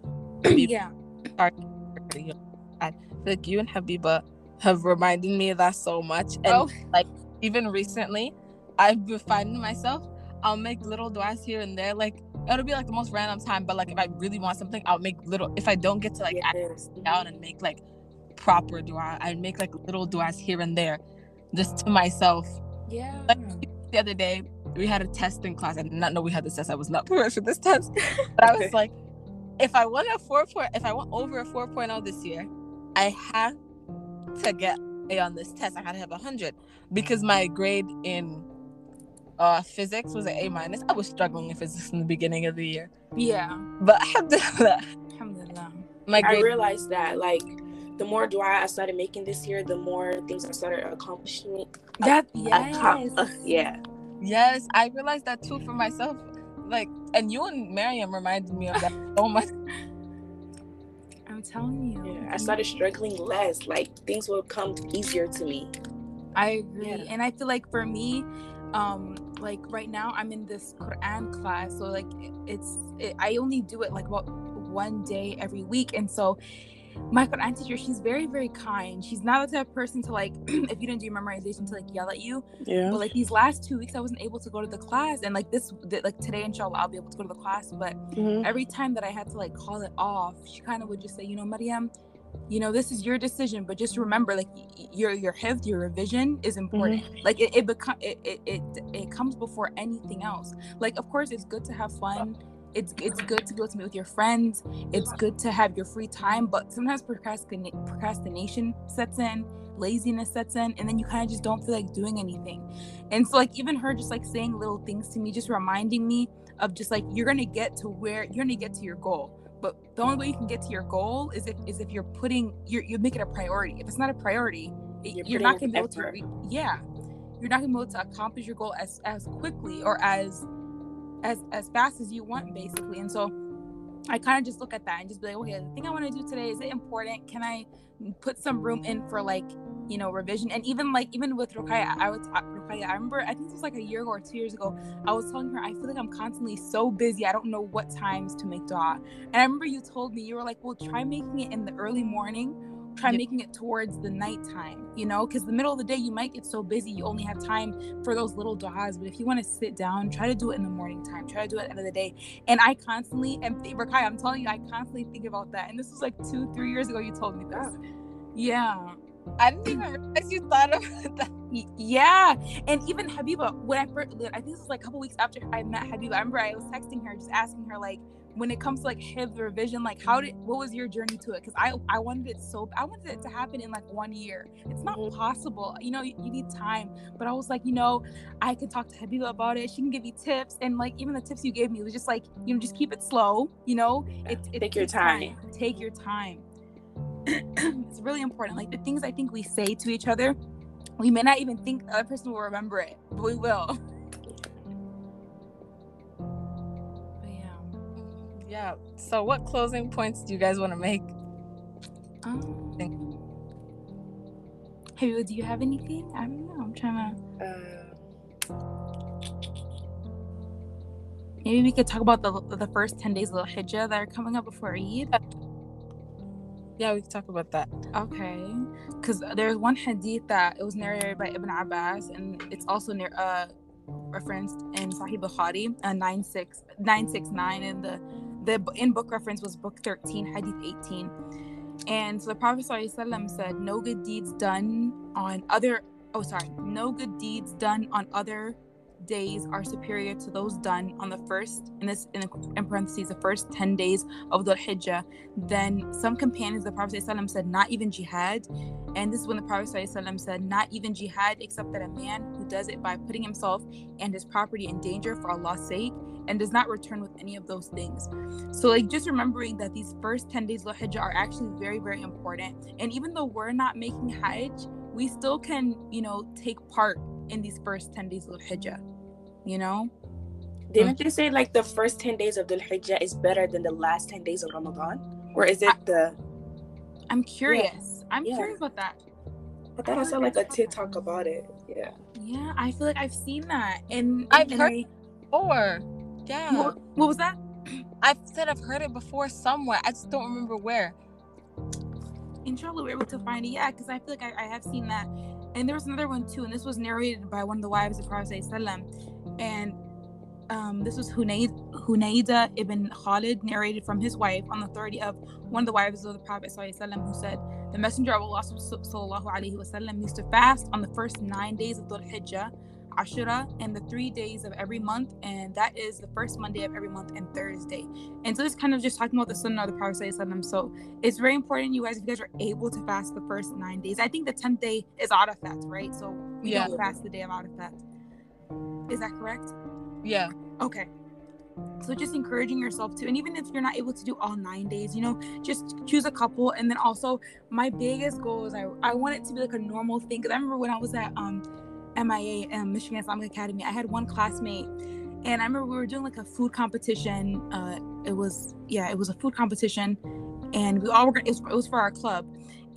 yeah. I like you and Habiba have reminded me of that so much. And oh. like even recently, I've been finding myself, I'll make little duas here and there. Like it'll be like the most random time, but like if I really want something, I'll make little if I don't get to like yes. down and make like proper dua, I make like little duas here and there just to myself. Yeah. Like the other day, we had a test in class. I did not know we had this test. I was not <laughs> prepared for this test. But I was like, if I want a four point, if I want over a 4.0 this year, I have to get A on this test. I had to have a hundred because my grade in uh physics was an A minus. I was struggling in physics in the beginning of the year. Yeah. But alhamdulillah. Alhamdulillah. My grade- I realized that like the more dua I started making this year, the more things I started accomplishing. That yes. uh, yeah. Yes, I realized that too for myself like and you and Miriam reminded me of that so <laughs> much. I'm telling you. Yeah, I started struggling less. Like things will come easier to me. I agree. Yeah. And I feel like for me, um, like right now I'm in this Quran class. So like it's it, I only do it like about one day every week. And so my Quran teacher, she's very, very kind. She's not the type of person to like, <clears throat> if you didn't do your memorization, to like yell at you. Yeah. But like these last two weeks, I wasn't able to go to the class, and like this, like today, inshallah, I'll be able to go to the class. But Mhm. every time that I had to like call it off, she kind of would just say, you know, Mariam, you know, this is your decision, but just remember, like your your hifd, your revision is important. Like it it become it, it it it comes before anything else. Like of course, it's good to have fun. It's it's good to go to meet with your friends. It's good to have your free time, but sometimes procrastina- procrastination sets in, laziness sets in, and then you kind of just don't feel like doing anything. And so like even her just like saying little things to me, just reminding me of just like you're gonna get to where you're gonna get to your goal. But the only way you can get to your goal is if is if you're putting you're you make it a priority. If it's not a priority, it- You're you're, not gonna be able effort. to. Yeah, you're not gonna be able to accomplish your goal as as quickly or as as as fast as you want, basically. And so I kind of just look at that and just be like, okay, the thing I want to do today is it important? Can I put some room in for like you know revision? And even like even with Rukaya, I was Rukaya. I remember I think this was like a year ago or two years ago. I was telling her I feel like I'm constantly so busy. I don't know what times to make dua. And I remember you told me you were like, well, try making it in the early morning. Try Yeah. making it towards the nighttime, you know, because the middle of the day you might get so busy you only have time for those little du'as. But if you want to sit down, try to do it in the morning time. Try to do it at the end of the day. And I constantly, and Rakai, I'm telling you, I constantly think about that. And this was like two, three years ago you told me this. Yeah. I didn't even realize you thought of <laughs> that. Yeah, and even Habiba, when I first, I think this was like a couple weeks after I met Habiba. I remember I was texting her, just asking her like, when it comes to like hib revision, like how did, what was your journey to it? Because I, I wanted it so, I wanted it to happen in like one year. It's not Mhm. possible, you know. You, you need time, but I was like, you know, I could talk to Habiba about it. She can give you tips, and like even the tips you gave me was just like, you know, just keep it slow. You know, it, it Take your takes time. Take your time. <clears throat> it's really important. Like the things I think we say to each other, we may not even think the other person will remember it, but we will. <laughs> Yeah. So, what closing points do you guys want to make? Um, hey, do you have anything? I don't know. I'm trying to. Uh, Maybe we could talk about the the first ten days of the Hijjah that are coming up before Eid. Yeah, we can talk about that. Okay, because there's one hadith that it was narrated by Ibn Abbas, and it's also near uh referenced in Sahih Bukhari, uh, 96 969, and the the in book reference was book 13, hadith 18. And so the Prophet ﷺ said, "No good deeds done on other oh sorry, no good deeds done on other days are superior to those done on the first in this in, in parentheses the first 10 days of the Hijjah then some companions of the Prophet ﷺ said, not even jihad. And this is when the Prophet ﷺ said, not even jihad, except that a man who does it by putting himself and his property in danger for Allah's sake and does not return with any of those things. So, like, just remembering that these first 10 days of Hijjah are actually very, very important. And even though we're not making Hajj, we still can, you know, take part in these first 10 days of Hijjah, you know? didn't they say like the first 10 days of the Hijjah is better than the last 10 days of Ramadan? Or is it the. I'm curious. I'm Yeah. curious about that. I thought I saw like a TikTok about it. Yeah. Yeah, I feel like I've seen that. And I've and heard- I- Or, yeah. what, what was that? I've said I've heard it before somewhere. I just don't remember where. Inshallah, we're able to find it. Yeah, because I feel like I, I have seen that. And there was another one too, and this was narrated by one of the wives of the Prophet. And um, this was Hunayd, Hunayda ibn Khalid, narrated from his wife on the authority of one of the wives of the Prophet who said, The Messenger of Allah sallallahu used to fast on the first nine days of Dhul Hijjah, Ashura, and the three days of every month, and that is the first Monday of every month and Thursday. And so it's kind of just talking about the Sunnah of the Prophet. So it's very important, you guys, if you guys are able to fast the first nine days. I think the tenth day is Arafat, right? So we Yeah. don't fast the day of Arafat. Is that correct? Yeah. Okay. So just encouraging yourself to, and even if you're not able to do all nine days, you know, just choose a couple. And then also, my biggest goal is I I want it to be like a normal thing. Because I remember when I was at um MIA, um, Michigan Islamic Academy, I had one classmate, and I remember we were doing like a food competition. Uh, it was yeah, it was a food competition, and we all were. It was, it was for our club,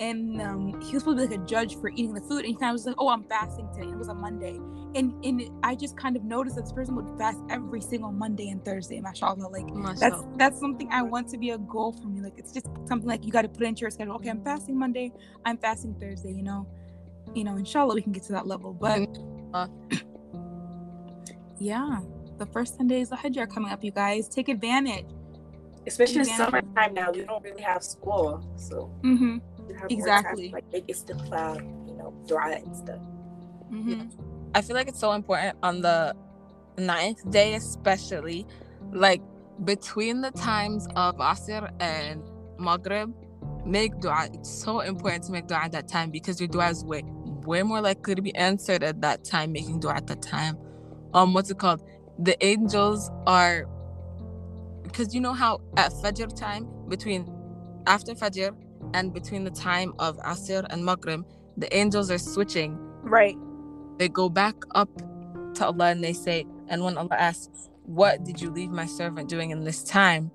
and um, he was supposed to be like a judge for eating the food, and he kind of was like, "Oh, I'm fasting today." And it was a Monday, and and I just kind of noticed that this person would fast every single Monday and Thursday. Mashallah, like that's that's something I want to be a goal for me. Like it's just something like you got to put into your schedule. Okay, I'm fasting Monday. I'm fasting Thursday. You know, you know. Inshallah, we can get to that level. But uh, yeah, the first ten days of Hajj are coming up. You guys take advantage. Especially in summertime now, we don't really have school, so. Mm-hmm exactly like it's the cloud you know dry and stuff mm-hmm. i feel like it's so important on the ninth day especially like between the times of asr and maghrib make dua it's so important to make dua at that time because your dua is way way more likely to be answered at that time making dua at that time um what's it called the angels are because you know how at fajr time between after fajr and between the time of Asr and Maghrib, the angels are switching. Right. They go back up to Allah and they say, and when Allah asks, What did you leave my servant doing in this time?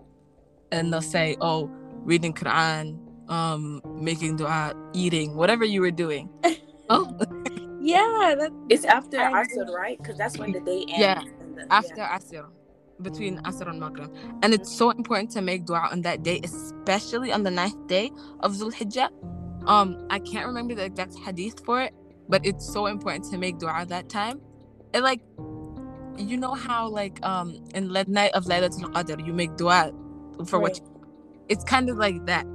And they'll say, Oh, reading Quran, um, making dua, eating, whatever you were doing. <laughs> oh. <laughs> yeah, that, it's after Asr, right? Because that's when the day ends. Yeah, the, after yeah. Asr between Asr and Maghrib. And it's so important to make dua on that day, especially on the ninth day of Dhul Hijjah. Um, I can't remember the exact hadith for it, but it's so important to make dua that time. And like, you know how like um in the night of Laylatul Qadr you make dua for right. what you, it's kind of like that.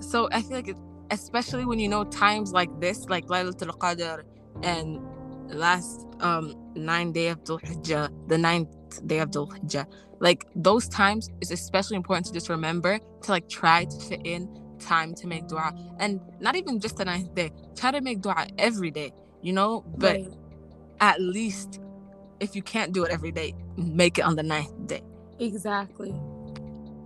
So I feel like it, especially when you know times like this, like Laylatul Qadr and last um nine day of Dhul Hijjah, the ninth day of Dhul Hijjah. Like those times is especially important to just remember to like try to fit in time to make dua. And not even just the ninth day. Try to make dua every day, you know? But right. at least if you can't do it every day, make it on the ninth day. Exactly.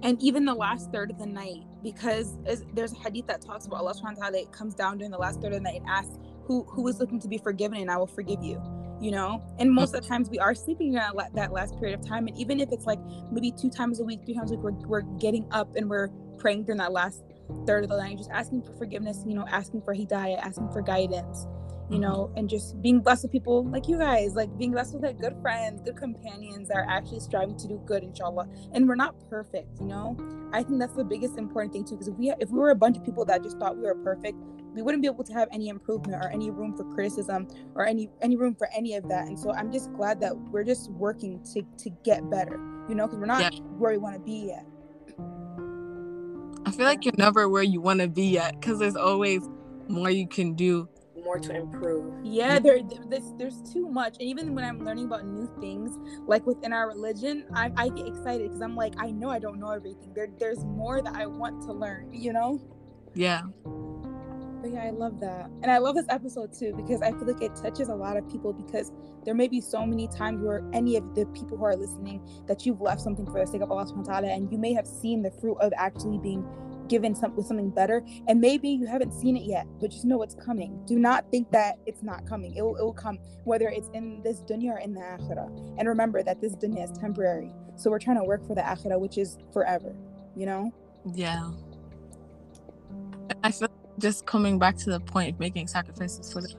And even the last third of the night, because there's a hadith that talks about Allah subhanahu wa ta'ala, comes down during the last third of the night and asks who who is looking to be forgiven and I will forgive you you know? And most of the times we are sleeping during that last period of time and even if it's like maybe two times a week three times a week we're, we're getting up and we're praying during that last third of the night just asking for forgiveness you know asking for hidayah asking for guidance you mm-hmm. know and just being blessed with people like you guys like being blessed with like good friends good companions that are actually striving to do good inshallah. And we're not perfect you know? I think that's the biggest important thing too because if we if we were a bunch of people that just thought we were perfect we wouldn't be able to have any improvement or any room for criticism or any any room for any of that. And so i'm just glad that we're just working to to get better you know because we're not yeah. where we want to be yet. I feel like you're never where you want to be yet because there's always more you can do more to improve. Yeah there there's, there's too much. And even when i'm learning about new things like within our religion i, I get excited because i'm like i know i don't know everything. There, there's more that i want to learn you know? Yeah. But yeah, I love that. And I love this episode too because I feel like it touches a lot of people because there may be so many times where any of the people who are listening that you've left something for the sake of Allah subhanahu wa ta'ala and you may have seen the fruit of actually being given some with something better and maybe you haven't seen it yet but just know it's coming. Do not think that it's not coming. It will, it will come whether it's in this dunya or in the akhirah. And remember that this dunya is temporary. So we're trying to work for the akhirah which is forever you know? Yeah. I feel just coming back to the point of making sacrifices for the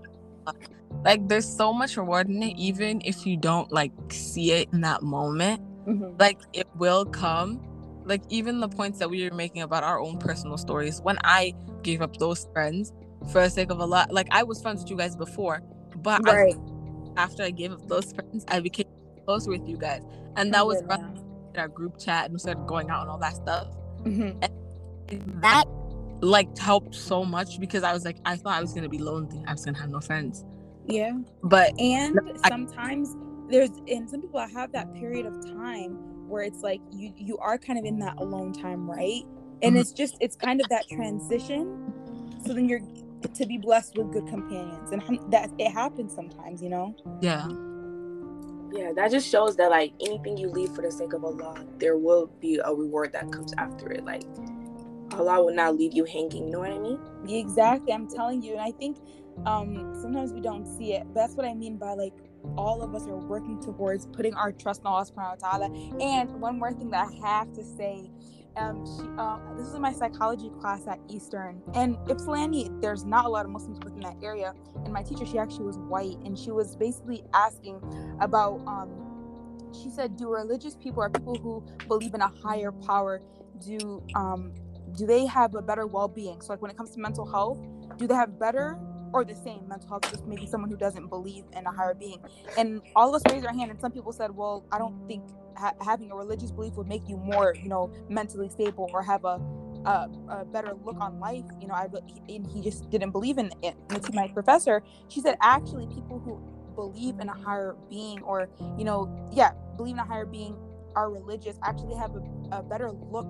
like there's so much reward in it even if you don't like see it in that moment. Mm-hmm. like it will come like even the points that we were making about our own personal stories when i gave up those friends for the sake of a lot like i was friends with you guys before but right. I, after i gave up those friends i became closer with you guys and that was yeah. our group chat and we started going out and all that stuff mm-hmm. and that like helped so much because I was like, I thought I was gonna be lonely. I was gonna have no friends. Yeah. But and I, sometimes there's and some people I have that period of time where it's like you you are kind of in that alone time, right? And mm-hmm. it's just it's kind of that transition. So then you're to be blessed with good companions, and that it happens sometimes, you know. Yeah. Yeah, that just shows that like anything you leave for the sake of Allah, there will be a reward that comes after it. Like Allah will not leave you hanging. You know what I mean? Exactly. I'm telling you. And I think um, sometimes we don't see it. But that's what I mean by like all of us are working towards putting our trust in Allah subhanahu wa ta'ala. And one more thing that I have to say um, she, um, this is my psychology class at Eastern, and Ypsilanti, there's not a lot of Muslims within that area. And my teacher, she actually was white, and she was basically asking about. Um, she said, "Do religious people or people who believe in a higher power do um, do they have a better well-being? So, like when it comes to mental health, do they have better or the same. Mental health just maybe someone who doesn't believe in a higher being. And all of us raised our hand and some people said well i don't think ha- having a religious belief would make you more you know mentally stable or have a a, a better look on life. You know i and he just didn't believe in it. And to my professor she said actually people who believe in a higher being or you know yeah believe in a higher being are religious actually have a, a better look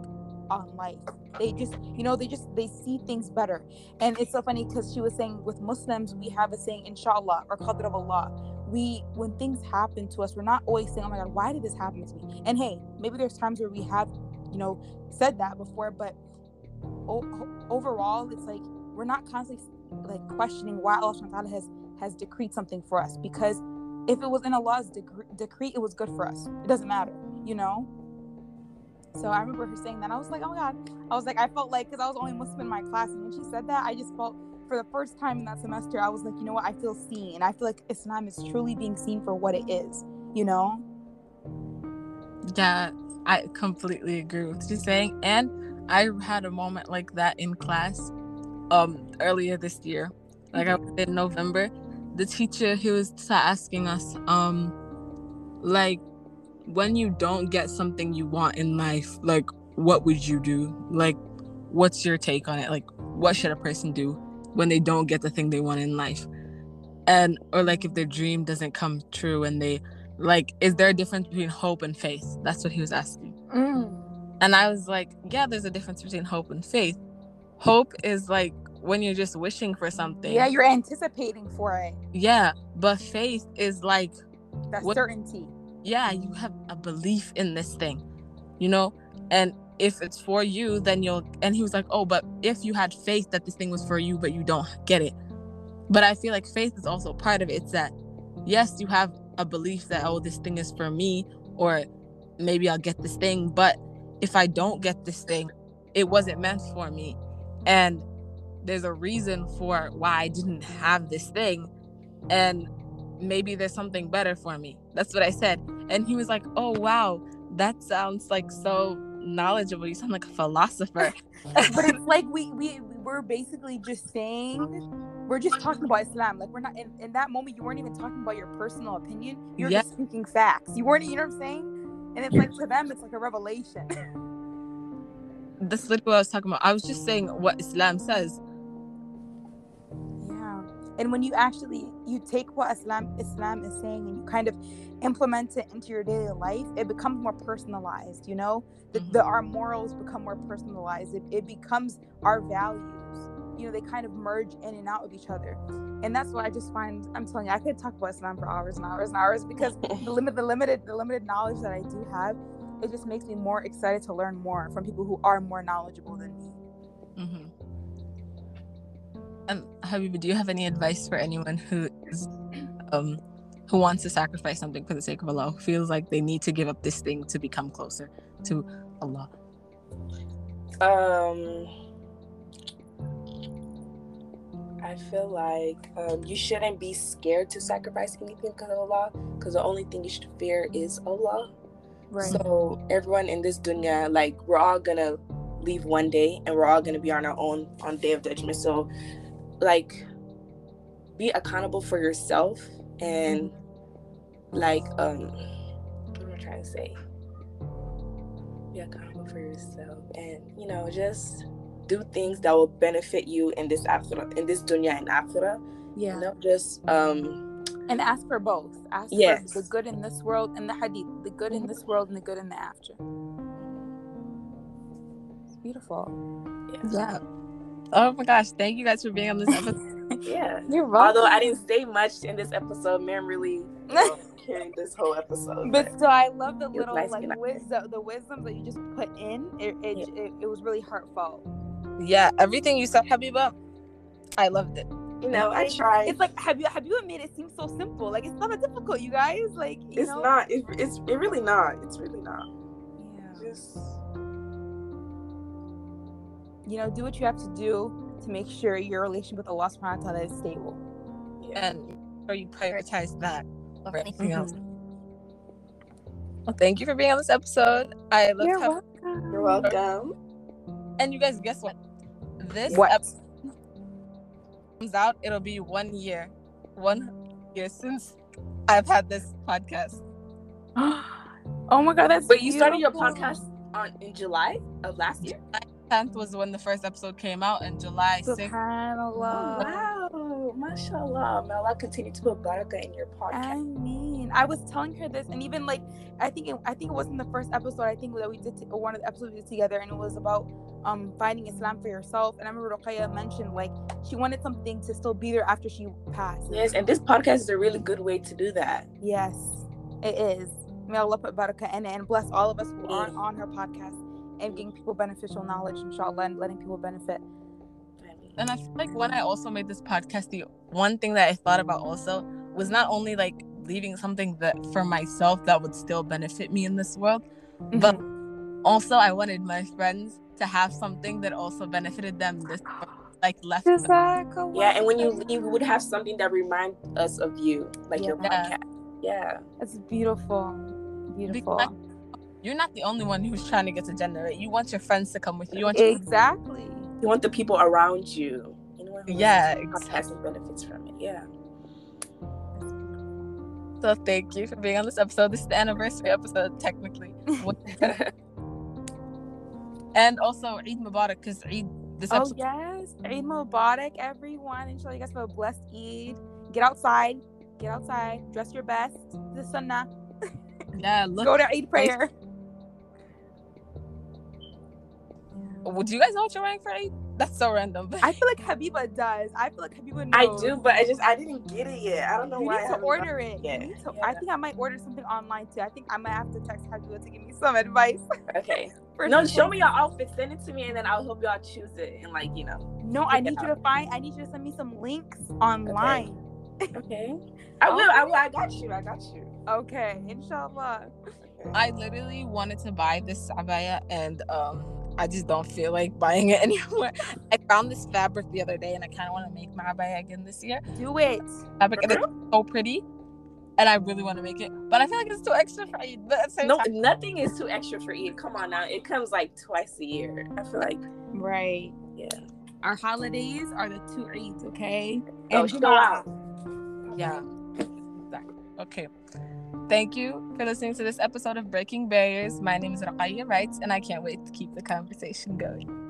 on life they just you know they just they see things better. And it's so funny because she was saying with muslims we have a saying inshallah or qadr of allah we when things happen to us we're not always saying oh my god why did this happen to me? And hey maybe there's times where we have you know said that before but o- overall it's like we're not constantly like questioning why allah has has decreed something for us. Because if it was in allah's dec- decree it was good for us. It doesn't matter you know so I remember her saying that. I was like, oh my God. I was like, I felt like, because I was the only Muslim in my class. And when she said that, I just felt for the first time in that semester, I was like, you know what? I feel seen. I feel like Islam is truly being seen for what it is, you know? Yeah, I completely agree with what you saying. And I had a moment like that in class um earlier this year. Like I in November. The teacher he was asking us, um, like when you don't get something you want in life, like what would you do? Like what's your take on it? Like what should a person do when they don't get the thing they want in life? And or like if their dream doesn't come true and they like is there a difference between hope and faith? That's what he was asking. Mm. And I was like, yeah, there's a difference between hope and faith. Hope is like when you're just wishing for something. Yeah, you're anticipating for it. Yeah, but faith is like that certainty yeah, you have a belief in this thing, you know? And if it's for you, then you'll. And he was like, oh, but if you had faith that this thing was for you, but you don't get it. But I feel like faith is also part of it. It's that, yes, you have a belief that, oh, this thing is for me, or maybe I'll get this thing. But if I don't get this thing, it wasn't meant for me. And there's a reason for why I didn't have this thing. And maybe there's something better for me. That's what I said. And he was like, Oh, wow, that sounds like so knowledgeable. You sound like a philosopher. <laughs> but it's like we, we, we're basically just saying, we're just talking about Islam. Like, we're not in, in that moment, you weren't even talking about your personal opinion. You're yeah. just speaking facts. You weren't, you know what I'm saying? And it's like to them, it's like a revelation. <laughs> That's literally what I was talking about. I was just saying what Islam says and when you actually you take what islam islam is saying and you kind of implement it into your daily life it becomes more personalized you know? The, the mm-hmm. our morals become more personalized. It, it becomes our values. You know they kind of merge in and out of each other. And that's what i just find i'm telling you i could talk about islam for hours and hours and hours because the <laughs> limit the limited the limited knowledge that i do have it just makes me more excited to learn more from people who are more knowledgeable than me Um, Habiba, do you have any advice for anyone who is, um, who wants to sacrifice something for the sake of Allah, who feels like they need to give up this thing to become closer to Allah? Um, I feel like um, you shouldn't be scared to sacrifice anything because of Allah, because the only thing you should fear is Allah. Right. So everyone in this dunya, like we're all gonna leave one day, and we're all gonna be on our own on Day of Judgment. So like be accountable for yourself and like um what am I trying to say? Be accountable for yourself and you know just do things that will benefit you in this akhirah in this dunya and akhirah. Yeah. You know, just um and ask for both. Ask yes. for the good in this world and the hadith, the good in this world and the good in the after. It's beautiful. Yeah. yeah. Oh my gosh, thank you guys for being on this <laughs> episode. yeah. <laughs> You're welcome. Although I didn't say much in this episode, man really <laughs> carried this whole episode. But, but so I love the little nice like wisdom the wisdom that you just put in. It it, yeah. it, it was really heartfelt. Yeah, everything you said, Habiba, I loved it. You know, I tried. It's like have you have you made it seem so simple? Like it's not that difficult, you guys. Like you it's know? not. It, it's it really not. It's really not. Yeah. Just you know, do what you have to do to make sure your relationship with Allah subhanahu wa ta'ala is stable. And or you prioritize that over anything else. Mhm. Well, thank you for being on this episode. I love You're having welcome. You're welcome. And you guys, guess what? This What? episode comes out, it'll be one year, one year since I've had this podcast. <gasps> oh my god, that's Wait, you started your podcast on in July of last year? 10th was when the first episode came out, and July 6th. Subhanallah. wow, mashallah. May Allah continue to put barakah in your podcast. I podcast. mean, I was telling her this, and even like, I think it, I think it wasn't the first episode. I think that we did t- one of the episodes we did together, and it was about um finding Islam for yourself. And I remember Ruqayya mentioned like she wanted something to still be there after she passed. Yes, and this podcast is a really good way to do that. Yes, it is. May Allah put barakah in it and bless all of us who are on her podcast and giving people beneficial knowledge, inshallah, and letting people benefit. And I feel like when I also made this podcast, the one thing that I thought about also was not only like leaving something that for myself that would still benefit me in this world, mm-hmm. but also I wanted my friends to have something that also benefited them this like left Yeah, and when you khair. leave, we would have something that reminds us of you, like your Yeah. podcast. Yeah. That's beautiful. Beautiful. Because you're not the only one who's trying to get to generate. You want your friends to come with you. You want your Exactly. You want the people around you. You know, who Yeah, listens to the benefits from it. Yeah. so thank you for being on this episode. This is the anniversary episode, technically. <laughs> and also Eid Mubarak because Eid this Oh episode yes, Eid Mubarak, everyone. Inshallah, you guys have a blessed Eid. Get outside, get outside, dress your best. The sunnah. <laughs> yeah look Go to Eid prayer. Would you guys know what you're wearing for Eid? That's so random. I feel like Habiba does. I feel like Habiba knows. I do, but I just I didn't get it yet. I don't know You why. I need to order it. yet. You need to- Yeah. I think I might order something online too. I think I might have to text Habiba to give me some advice. <laughs> Okay. <laughs> for No, some show me your outfit. Send it to me, and then I'll help y'all choose it. And like you know. No, I need you to find. I need you to send me some links online. Okay. <laughs> I will. I will. I got you. I got you. Okay, inshallah. I literally wanted to buy this abaya and um I just don't feel like buying it <laughs> anymore. I found this fabric the other day and I kind of want to make my abaya again this year. Do it. Fabric and it's so pretty, and I really want to make it, but I feel like it's too extra for Eid. But at the same No, time, nothing is too extra for Eid. Come on now. It comes like twice a year. I feel like Right. yeah. Our holidays are the two Eids, okay? Oh, And July. out. yeah, exactly. Okay. Thank you for listening to this episode of Breaking Barriers. My name is Raqayya Wright, and I can't wait to keep the conversation going.